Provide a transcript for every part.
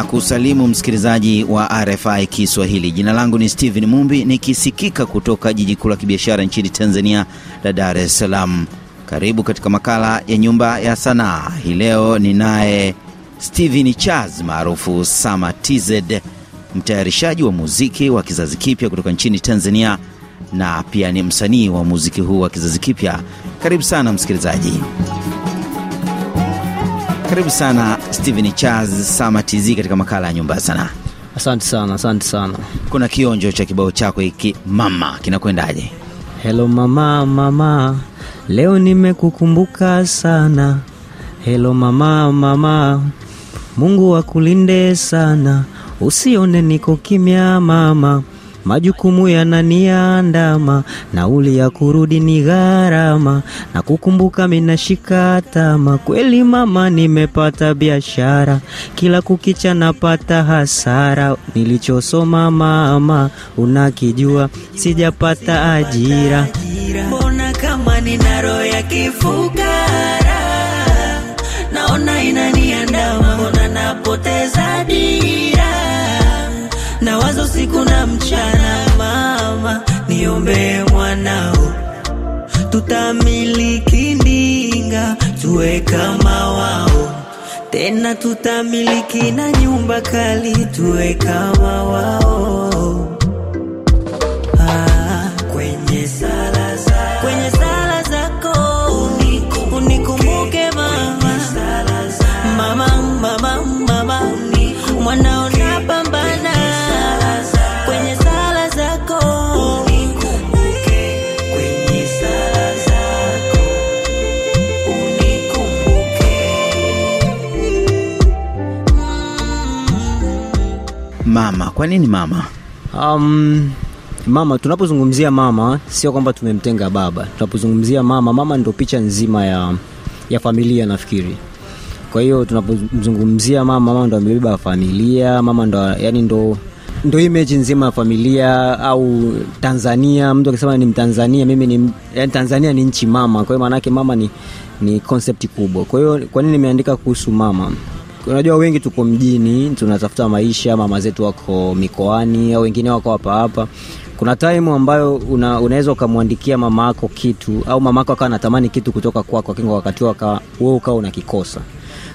na kusalimu msikilizaji wa RFI Kiswahili. Jina langu ni Steven Mumbi nikisikika kutoka jiji kuu la kibiashara nchini Tanzania la Dar es Salaam. Karibu katika makala ya Nyumba ya Sanaa. Hii leo ninaye Steven Charles maarufu Sama TZ, mtayarishaji wa muziki wa kizazi kipya kutoka nchini Tanzania na pia ni msanii wa muziki huu wa kizazi kipya. Karibu sana msikilizaji. Karibu sana Steven Charles Sama katika makala ya Nyumba ya Sanaa. Asante sana, asante sana. Kuna kionjo cha kibao chako hiki mama, kinakwendaje? Hello mama, mama, leo nimekukumbuka sana. Hello mama, mama, Mungu akulinde sana, usione niko kimya mama, majukumu yananiandama, nauli ya kurudi ni gharama, na kukumbuka minashika tama. Kweli mama, nimepata biashara, kila kukicha napata hasara. Nilichosoma mama, unakijua, sijapata ajira. Mbona kama nina roho ya kifukara, naona inaniandama, mbona napoteza dira, na wazo siku na mchana. Mama, niombee mwanao, tutamiliki ndinga, tuwe kama wao, tena tutamiliki na nyumba kali, tuwe kama wao. Ah, kwenye sala za kwenye sala zako. Unikumbuke mama. Mama mama kwa nini mama? Um, mama, tunapozungumzia mama sio kwamba tumemtenga baba. Tunapozungumzia mama, mama ndo picha nzima ya, ya familia nafikiri. Kwa hiyo tunapozungumzia mama, mama ndo amebeba familia, mama ndo yani ndo ndo image nzima ya familia au Tanzania. Mtu akisema ni Mtanzania, mimi ni yani Tanzania ni nchi mama. Kwa hiyo maanake mama ni ni concept kubwa. Kwa hiyo kwa nini nimeandika kuhusu mama? Unajua wengi tuko mjini tunatafuta maisha, mama zetu wako mikoani au wengine wako hapa hapa. Kuna time ambayo una, unaweza ukamwandikia mama yako kitu au mama yako akawa anatamani kitu kutoka kwako, kwa wakati wewe ukawa unakikosa.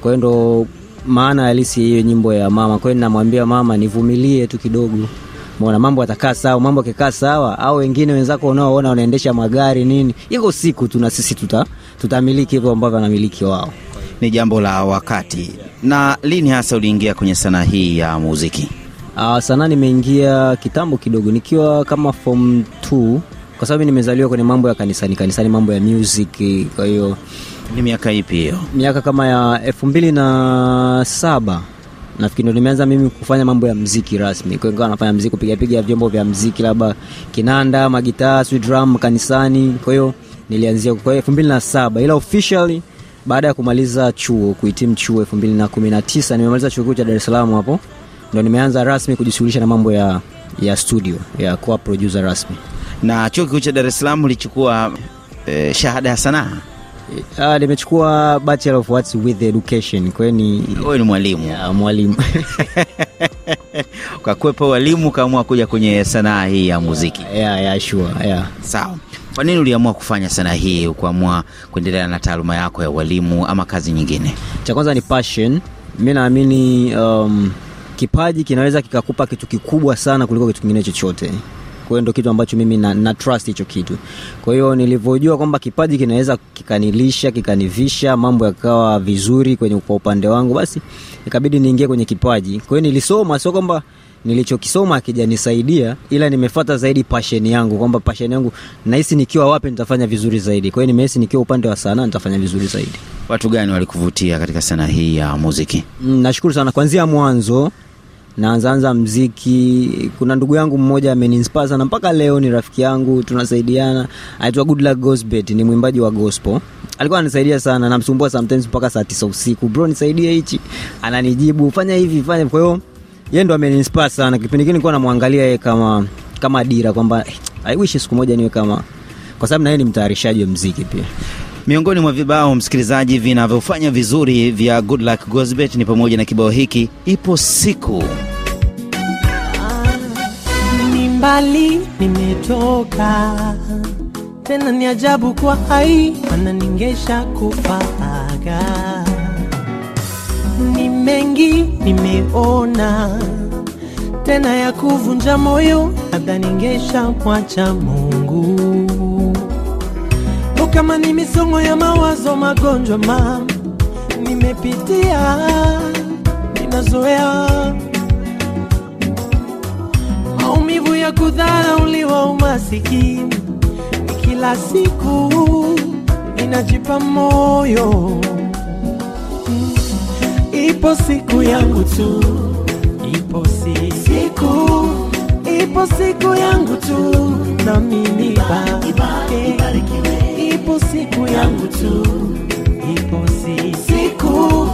Kwa hiyo ndo maana halisi hiyo nyimbo ya mama. Kwa hiyo namwambia mama, nivumilie tu kidogo, mona mambo atakaa sawa. Mambo akikaa sawa, au wengine wenzako unaoona wanaendesha magari nini, iko siku tu na sisi tuta hivyo ambavyo wanamiliki wao. Ni jambo la wakati. Na lini hasa uliingia kwenye sanaa hii ya muziki? Uh, sanaa nimeingia kitambo kidogo nikiwa kama form 2 kwa sababu nimezaliwa kwenye mambo ya kanisani kanisani, mambo ya music. Kwa hiyo Ni miaka ipi hiyo? miaka kama ya elfu mbili na saba nafikiri ndo nimeanza mimi kufanya mambo ya mziki rasmi. Kwa hiyo mziki, kupigapiga vyombo vya mziki, labda kinanda, magitaa, sweet drum kanisani. Kwa hiyo nilianzia kwa elfu mbili na saba ila officially baada ya kumaliza chuo kuhitimu chuo elfu mbili na kumi na tisa nimemaliza chuo kikuu cha Dar es Salaam hapo ndo nimeanza rasmi kujishughulisha na mambo ya ya studio ya kuwa producer rasmi. Na chuo kikuu cha Dar es Salaam ulichukua eh, shahada ya sanaa? Ah, nimechukua Bachelor of Arts with Education. Kwa hiyo ni Wewe ni mwalimu, ya, mwalimu ukakwepa walimu kaamua kuja kwenye sanaa hii ya muziki. yeah, yeah, sure, yeah. Sawa. Kwa nini uliamua kufanya sanaa hii, ukuamua kuendelea na taaluma yako ya walimu ama kazi nyingine? Cha kwanza ni passion. Mi naamini um, kipaji kinaweza kikakupa kitu kikubwa sana kuliko kitu kingine chochote. Kwa ndo kitu ambacho mimi na, na trust hicho kitu. Kwa hiyo nilivyojua kwamba kipaji kinaweza kikanilisha, kikanivisha, mambo yakawa vizuri kwenye kwa upande wangu, basi ikabidi niingie kwenye kipaji. Kwa hiyo nilisoma, sio kwamba nilichokisoma akijanisaidia, ila nimefata zaidi passion yangu, kwamba passion yangu nahisi nikiwa wapi nitafanya vizuri zaidi. Kwa hiyo nimehisi nikiwa upande wa sanaa nitafanya vizuri zaidi. Watu gani walikuvutia katika sanaa hii ya muziki? Mm, nashukuru sana kwanzia mwanzo naanzaanza mziki. Kuna ndugu yangu mmoja ameniinspire sana mpaka leo, ni rafiki yangu, tunasaidiana. Goodluck Gosbet, ni mwimbaji wa gospel. Alikuwa ananisaidia sana, namsumbua sometimes mpaka saa tisa usiku, bro, nisaidie hichi, ananijibu fanya hivi, fanya. Kwa hiyo yeye ndo ameniinspire sana. Kipindi kile nilikuwa namwangalia yeye kama kama dira kwamba I wish siku moja niwe kama, kwa sababu na yeye ni mtayarishaji wa mziki pia. Miongoni mwa vibao msikilizaji, vinavyofanya vizuri vya Good Luck Gozbert ni pamoja na kibao hiki ipo siku. ni mbali nimetoka, tena ni ajabu kwa hai, mana ningesha kufaga. Mengi nimeona, tena ya kuvunja moyo, labda mwacha Mungu. O, kama ni misongo ya mawazo, magonjwa mam nimepitia, ninazoea maumivu ya kudharauliwa, umasikini ni kila siku, ninajipa moyo. Ipo siku yangu tu, ipo si- siku, ipo siku yangu tu, na mimi barike. ipo siku yangu tu, ipo si- siku,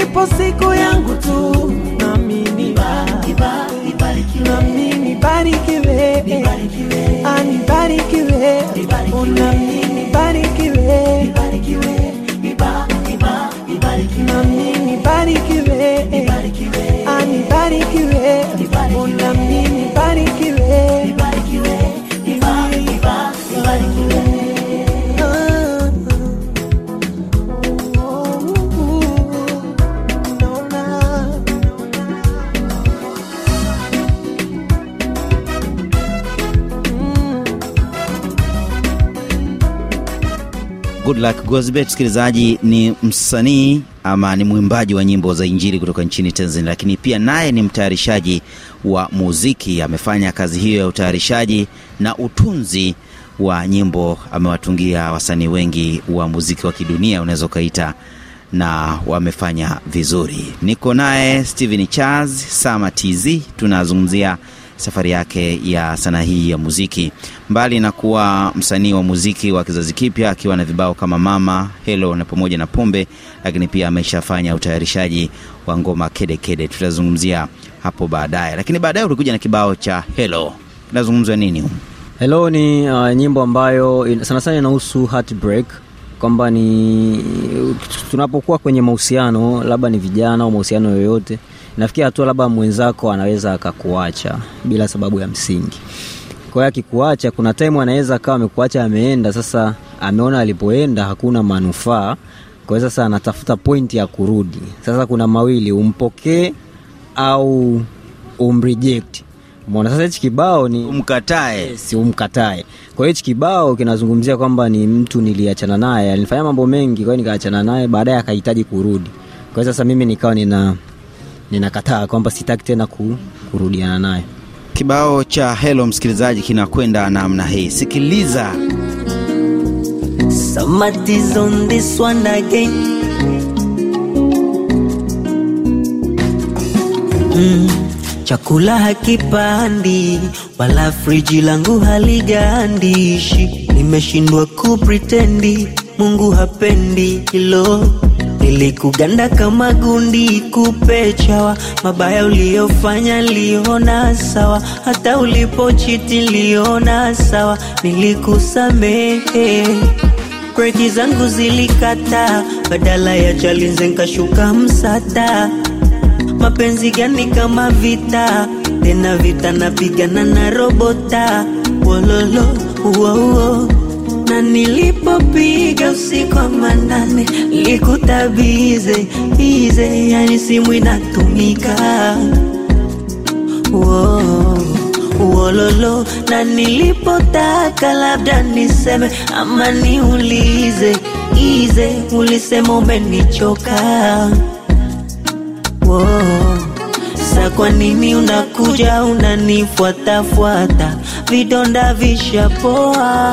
ipo siku yangu tu, na mimi barike nami nibarikiwe, Ah, nibarikiwe, Oh, Gozbert, msikilizaji, ni msanii ama ni mwimbaji wa nyimbo za Injili kutoka nchini Tanzania, lakini pia naye ni mtayarishaji wa muziki. Amefanya kazi hiyo ya utayarishaji na utunzi wa nyimbo, amewatungia wasanii wengi wa muziki wa kidunia, unaweza ukaita, na wamefanya vizuri. Niko naye Steven Charles Sama TZ, tunazungumzia safari yake ya sanaa hii ya muziki. Mbali na kuwa msanii wa muziki wa kizazi kipya akiwa na vibao kama Mama, Hello na pamoja na Pombe, lakini pia ameshafanya utayarishaji wa ngoma Kede Kede, tutazungumzia hapo baadaye. Lakini baadaye ulikuja na kibao cha Hello, kinazungumzwa nini? Hello ni uh, nyimbo ambayo sana sana inahusu heartbreak kwamba ni tunapokuwa kwenye mahusiano labda ni vijana au mahusiano yoyote nafikia hatua labda mwenzako anaweza akakuacha bila sababu ya msingi. Kwa hiyo akikuacha kuna time anaweza akawa amekuacha ameenda. Sasa ameona alipoenda hakuna manufaa. Kwa hiyo sasa anatafuta pointi ya kurudi. Sasa kuna mawili umpokee au umreject. Umeona? Sasa hichi kibao ni Umkatae. Si umkatae. Kwa hiyo hichi kibao kinazungumzia kwamba ni mtu niliachana naye, alinifanya mambo mengi, kwa hiyo nikaachana naye, baadaye akahitaji kurudi. Kwa hiyo sasa mimi nikawa nina ninakataa kwamba sitaki tena ku, kurudiana naye. kibao cha Helo msikilizaji, kinakwenda namna hii. Sikiliza Somebody's on this one again. Mm, chakula hakipandi wala friji langu haligandishi, nimeshindwa kupritendi, Mungu hapendi hilo. Nilikuganda kama gundi kupe chawa, mabaya uliyofanya liona sawa, hata ulipochiti liona sawa, nilikusamehe. Breki zangu zilikata, badala ya chalinze nkashuka msata. Mapenzi gani kama vita? Tena, vita napigana na robota. Wololo uouo na nilipopiga usiku wa manane likutabize bize, yani simu inatumika uololo na nilipotaka labda niseme ama niulize ize, ulisema umenichoka. Sa kwa nini unakuja unanifuatafuata, vidonda vishapoa.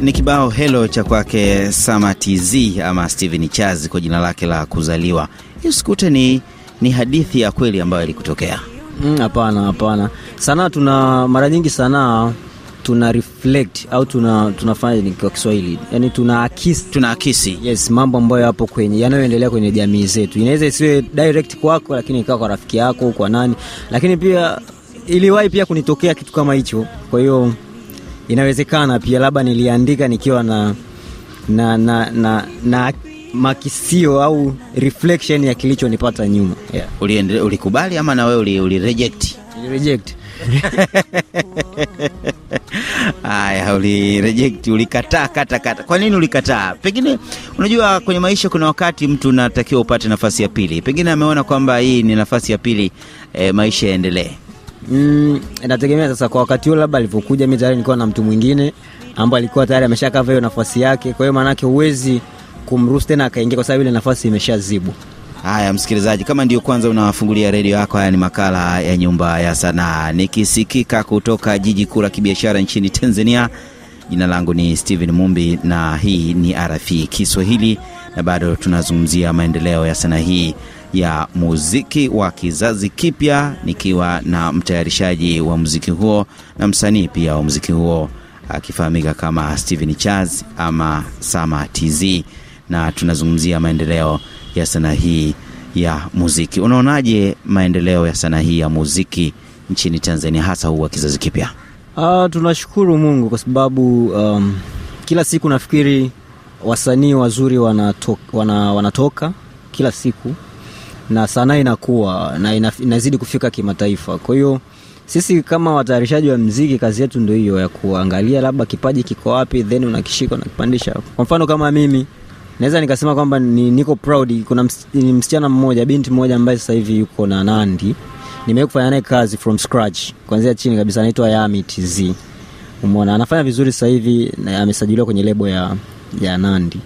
ni kibao helo cha kwake Sama TZ ama Steven Chaz kwa jina lake la kuzaliwa. Hii usikute ni, ni hadithi ya kweli ambayo ilikutokea. Mm, Hapana, hapana. Sanaa tuna mara nyingi sanaa tuna reflect au tuna tunafanya ni kwa Kiswahili, yani tuna akisi Tunaakisi yes mambo ambayo yapo kwenye yanayoendelea kwenye jamii zetu. Inaweza isiwe direct kwako, lakini ikawa kwa rafiki yako, kwa nani, lakini pia iliwahi pia kunitokea kitu kama hicho. Kwa hiyo inawezekana pia labda niliandika nikiwa na na na, na, na makisio au reflection ya kilichonipata nyuma yeah. uliende, ulikubali ama na wewe uli, uli reject? Haya, uli reject, ulikataa kata kata. Kwa nini ulikataa? Pengine unajua, kwenye maisha kuna wakati mtu unatakiwa upate nafasi ya pili, pengine ameona kwamba hii ni nafasi ya pili, e, maisha yaendelee. Mm, sasa. Kwa wakati huo labda alivyokuja, mi tayari nilikuwa na mtu mwingine ambaye alikuwa tayari ameshakava hiyo nafasi yake. Kwa hiyo maanake huwezi kumruhusu tena akaingia, kwa sababu ile nafasi imeshazibu. Haya, msikilizaji, kama ndio kwanza unafungulia redio yako, haya ni makala ya Nyumba ya Sanaa nikisikika kutoka jiji kuu la kibiashara nchini Tanzania. Jina langu ni Steven Mumbi na hii ni RFI Kiswahili, na bado tunazungumzia maendeleo ya sanaa hii ya muziki wa kizazi kipya, nikiwa na mtayarishaji wa muziki huo na msanii pia wa muziki huo akifahamika kama Steven Charles ama Sama TZ, na tunazungumzia maendeleo ya sanaa hii ya muziki. Unaonaje maendeleo ya sanaa hii ya muziki nchini Tanzania, hasa huu wa kizazi kipya? Uh, tunashukuru Mungu kwa sababu um, kila siku nafikiri wasanii wazuri wanato, wana, wanatoka kila siku na sanaa inakuwa na inazidi kufika kimataifa. Kwa hiyo sisi kama watayarishaji wa mziki, kazi yetu ndio hiyo ya kuangalia labda kipaji kiko wapi, then unakishika unakipandisha. Kwa mfano kama mimi naweza nikasema kwamba ni, niko proud. Kuna ms, ni msichana mmoja, binti mmoja ambaye sasa hivi yuko na Nandi, nimewahi naye kazi from scratch kuanzia chini kabisa, anaitwa Yami TZ. Anafanya vizuri sasa hivi amesajiliwa kwenye lebo ya, ya Nandi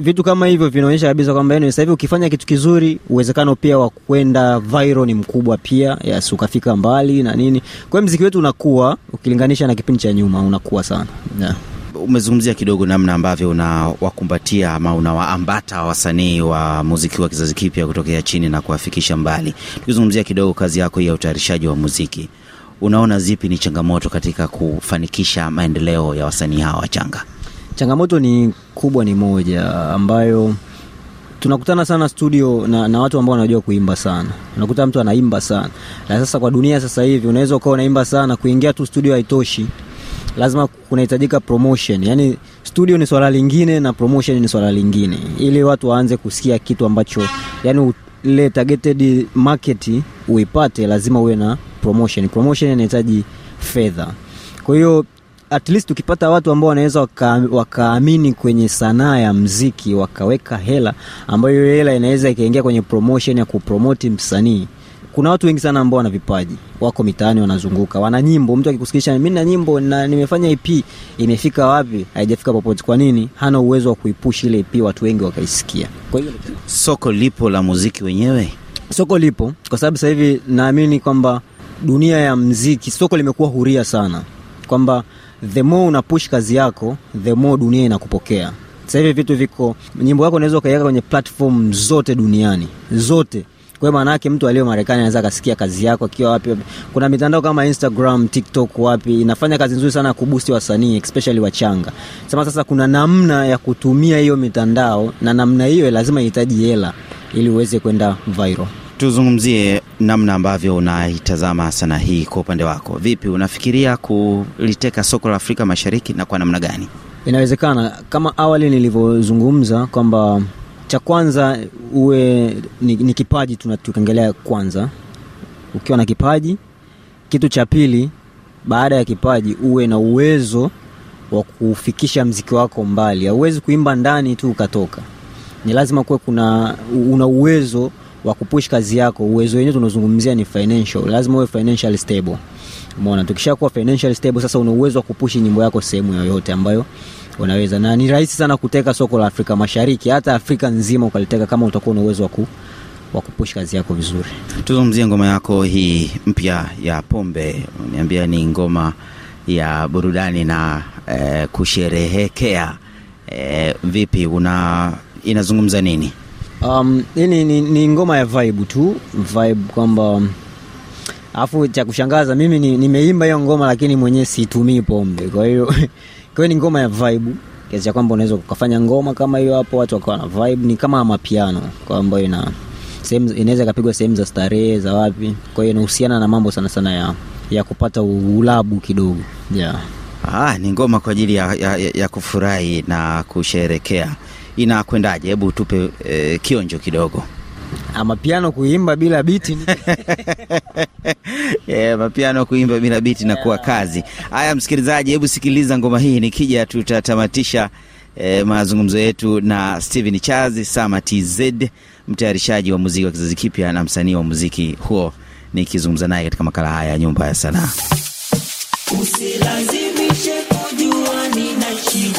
vitu kama hivyo vinaonyesha kabisa kwamba yani sasa hivi ukifanya kitu kizuri uwezekano pia wa kwenda viral ni mkubwa pia yes, ukafika mbali na nini kwa mziki wetu unakuwa ukilinganisha na kipindi cha nyuma unakuwa sana yeah. Umezungumzia kidogo namna ambavyo unawakumbatia ama unawaambata wasanii wa muziki wa kizazi kipya kutokea chini na kuwafikisha mbali. Tukizungumzia kidogo kazi yako ya utayarishaji wa muziki, unaona zipi ni changamoto katika kufanikisha maendeleo ya wasanii hawa wachanga? Changamoto ni kubwa ni moja ambayo tunakutana sana studio na, na watu ambao wanajua kuimba sana. Unakuta mtu anaimba sana. Na sasa kwa dunia sasa hivi unaweza ukawa unaimba sana kuingia tu studio haitoshi. Lazima kunahitajika promotion. Yani studio ni swala lingine na promotion ni swala lingine. Ili watu waanze kusikia kitu ambacho yani ile targeted market uipate lazima uwe na promotion. Promotion inahitaji fedha. Kwa hiyo at least ukipata watu ambao wanaweza waka, wakaamini kwenye sanaa ya mziki wakaweka hela ambayo hiyo hela inaweza ikaingia kwenye promotion ya kupromoti msanii. Kuna watu wengi sana ambao wana vipaji wako mitaani wanazunguka wana nyimbo. Mtu akikusikisha mi na nyimbo na nimefanya ep imefika wapi? Haijafika popote. Kwa nini? Hana uwezo wa kuipush ile ep watu wengi wakaisikia. Kwa hiyo Soko lipo la muziki wenyewe? soko lipo. Kwa sababu sasa hivi naamini kwamba dunia ya mziki soko limekuwa huria sana. Kwamba the more una push kazi yako the more dunia inakupokea. Sasa hivi vitu viko nyimbo yako unaweza ukaiweka kwenye platform zote duniani zote. Kwa maana yake mtu aliyo marekani anaweza akasikia kazi yako akiwa wapi. Kuna mitandao kama instagram tiktok wapi inafanya kazi nzuri sana ya kubusti wasanii especially wachanga. Sema sasa kuna namna ya kutumia hiyo mitandao na namna hiyo lazima ihitaji hela ili uweze kwenda viral Tuzungumzie namna ambavyo unaitazama sanaa hii kwa upande wako. Vipi, unafikiria kuliteka soko la Afrika Mashariki na kwa namna gani? inawezekana. Kama awali nilivyozungumza kwamba cha kwanza uwe ni, ni kipaji tuna- kwanza. Ukiwa na kipaji. Kitu cha pili baada ya kipaji uwe na uwezo wa kufikisha mziki wako mbali. Hauwezi kuimba ndani tu ukatoka. Ni lazima kuwe kuna una uwezo wa kupush kazi yako uwezo wenyewe tunazungumzia ni financial lazima uwe financial stable umeona tukishakuwa financial stable sasa una uwezo wa kupush nyimbo yako sehemu yoyote ambayo unaweza na ni rahisi sana kuteka soko la afrika mashariki hata afrika nzima ukaliteka kama utakuwa na uwezo wa ku, wa kupush kazi yako vizuri Tuzungumzie ngoma yako hii mpya ya Pombe. Niambia ni ngoma ya burudani na eh, kusherehekea. Eh, vipi una inazungumza nini? Um, ni, ni, ni ngoma ya vibe tu vibe kwamba alafu cha kushangaza mimi ni- nimeimba hiyo ngoma lakini mwenyewe situmii pombe kwa hiyo kwa hiyo ni ngoma ya vibe kiasi cha kwamba unaweza ukafanya ngoma kama hiyo hapo watu wakawa na vibe ni kama mapiano kwamba ina inaweza ikapigwa sehemu za starehe za wapi kwa hiyo inahusiana na mambo sana sana ya ya kupata ulabu kidogo yeah. Ah, ni ngoma kwa ajili ya, ya, ya- ya kufurahi na kusherekea. Inakwendaje? Hebu tupe e, kionjo kidogo. ama piano kuimba bila biti ni Eh, mapiano kuimba bila biti yeah, nakuwa kazi. Haya, msikilizaji, hebu sikiliza ngoma hii, nikija tutatamatisha e, mazungumzo yetu na Steven Charles Sama TZ, mtayarishaji wa muziki wa kizazi kipya na msanii wa muziki huo, nikizungumza naye katika makala haya ya Nyumba ya Sanaa. Usilazimishe kujua nina shida,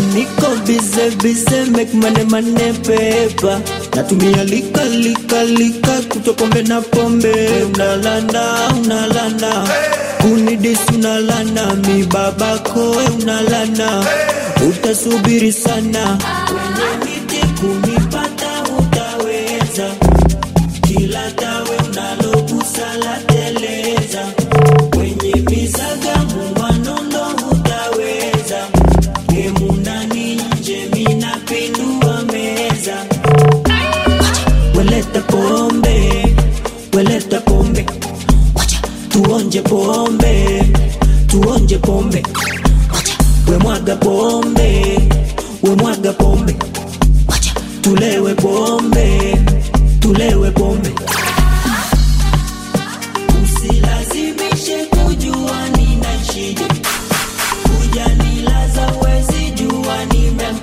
niko bize bize, make money money paper, natumia lika lika lika, kutopombe na pombe, unalanda unalanda kunidis unalana mi babako unalana utasubiri sana. kwenye pombe. Tuonje pombe tuonje pombe. We mwaga pombe we pombe. Tulewe pombe tulewe pombe. Usilazimishe kujua nina shida. Kujanilaza wezi jua nimemkaja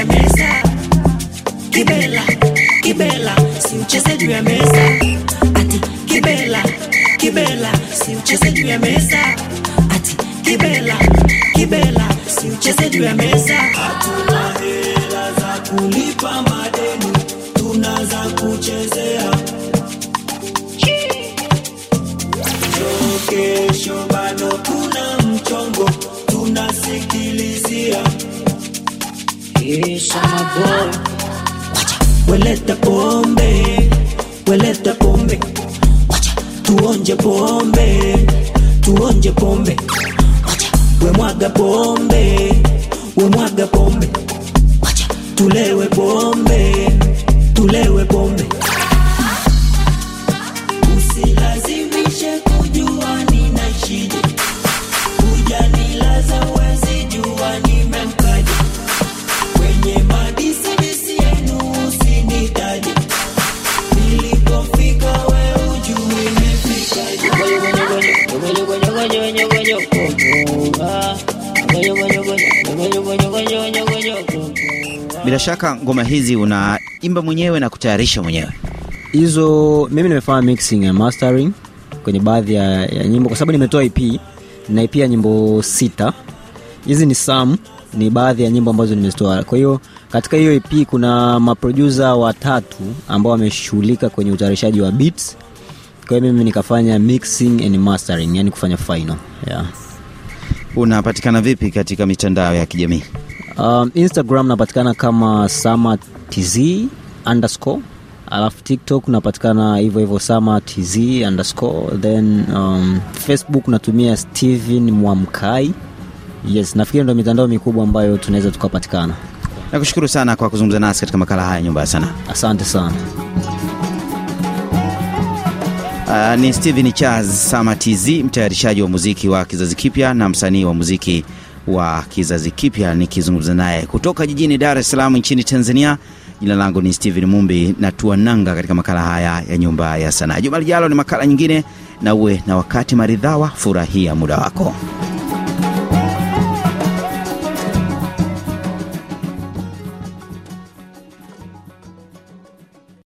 ya meza kibela kibela si ucheze juu ya meza ati kibela kibela si ucheze juu ya meza ati kibela kibela si ucheze juu ya meza hatuna hela za kulipa madeni tuna za kuchezea kesho bado kuna mchongo tunasikilizia weleta pombe weleta tuonje pombe tuonje pombe. We mwaga pombe we pombe. Tulewe pombe tulewe pombe Bila shaka ngoma hizi unaimba mwenyewe na kutayarisha mwenyewe. hizo mimi nimefanya mixing and mastering kwenye baadhi ya, ya nyimbo kwa sababu nimetoa ep na ep ya nyimbo sita hizi ni sam ni baadhi ya nyimbo ambazo nimezitoa kwa hiyo katika hiyo ep kuna maprodusa watatu ambao wameshughulika kwenye utayarishaji wa beats kwa hiyo mimi nikafanya mixing and mastering yani kufanya final yeah. Unapatikana vipi katika mitandao ya kijamii? Um, instagram napatikana kama sama tz underscore. Alafu tiktok napatikana hivyo hivyo sama tz underscore. Then um, facebook natumia steven mwamkai. Yes nafikiri ndo mitandao mikubwa ambayo tunaweza tukapatikana. Nakushukuru sana kwa kuzungumza nasi katika makala haya Nyumba ya Sanaa. asante sana. Uh, ni Steven Charles Sama TZ, mtayarishaji wa muziki wa kizazi kipya na msanii wa muziki wa kizazi kipya, nikizungumza naye kutoka jijini Dar es Salaam nchini Tanzania. Jina langu ni Steven Mumbi na tuananga katika makala haya ya Nyumba ya Sanaa. Juma lijalo ni makala nyingine, na uwe na wakati maridhawa. Furahia muda wako.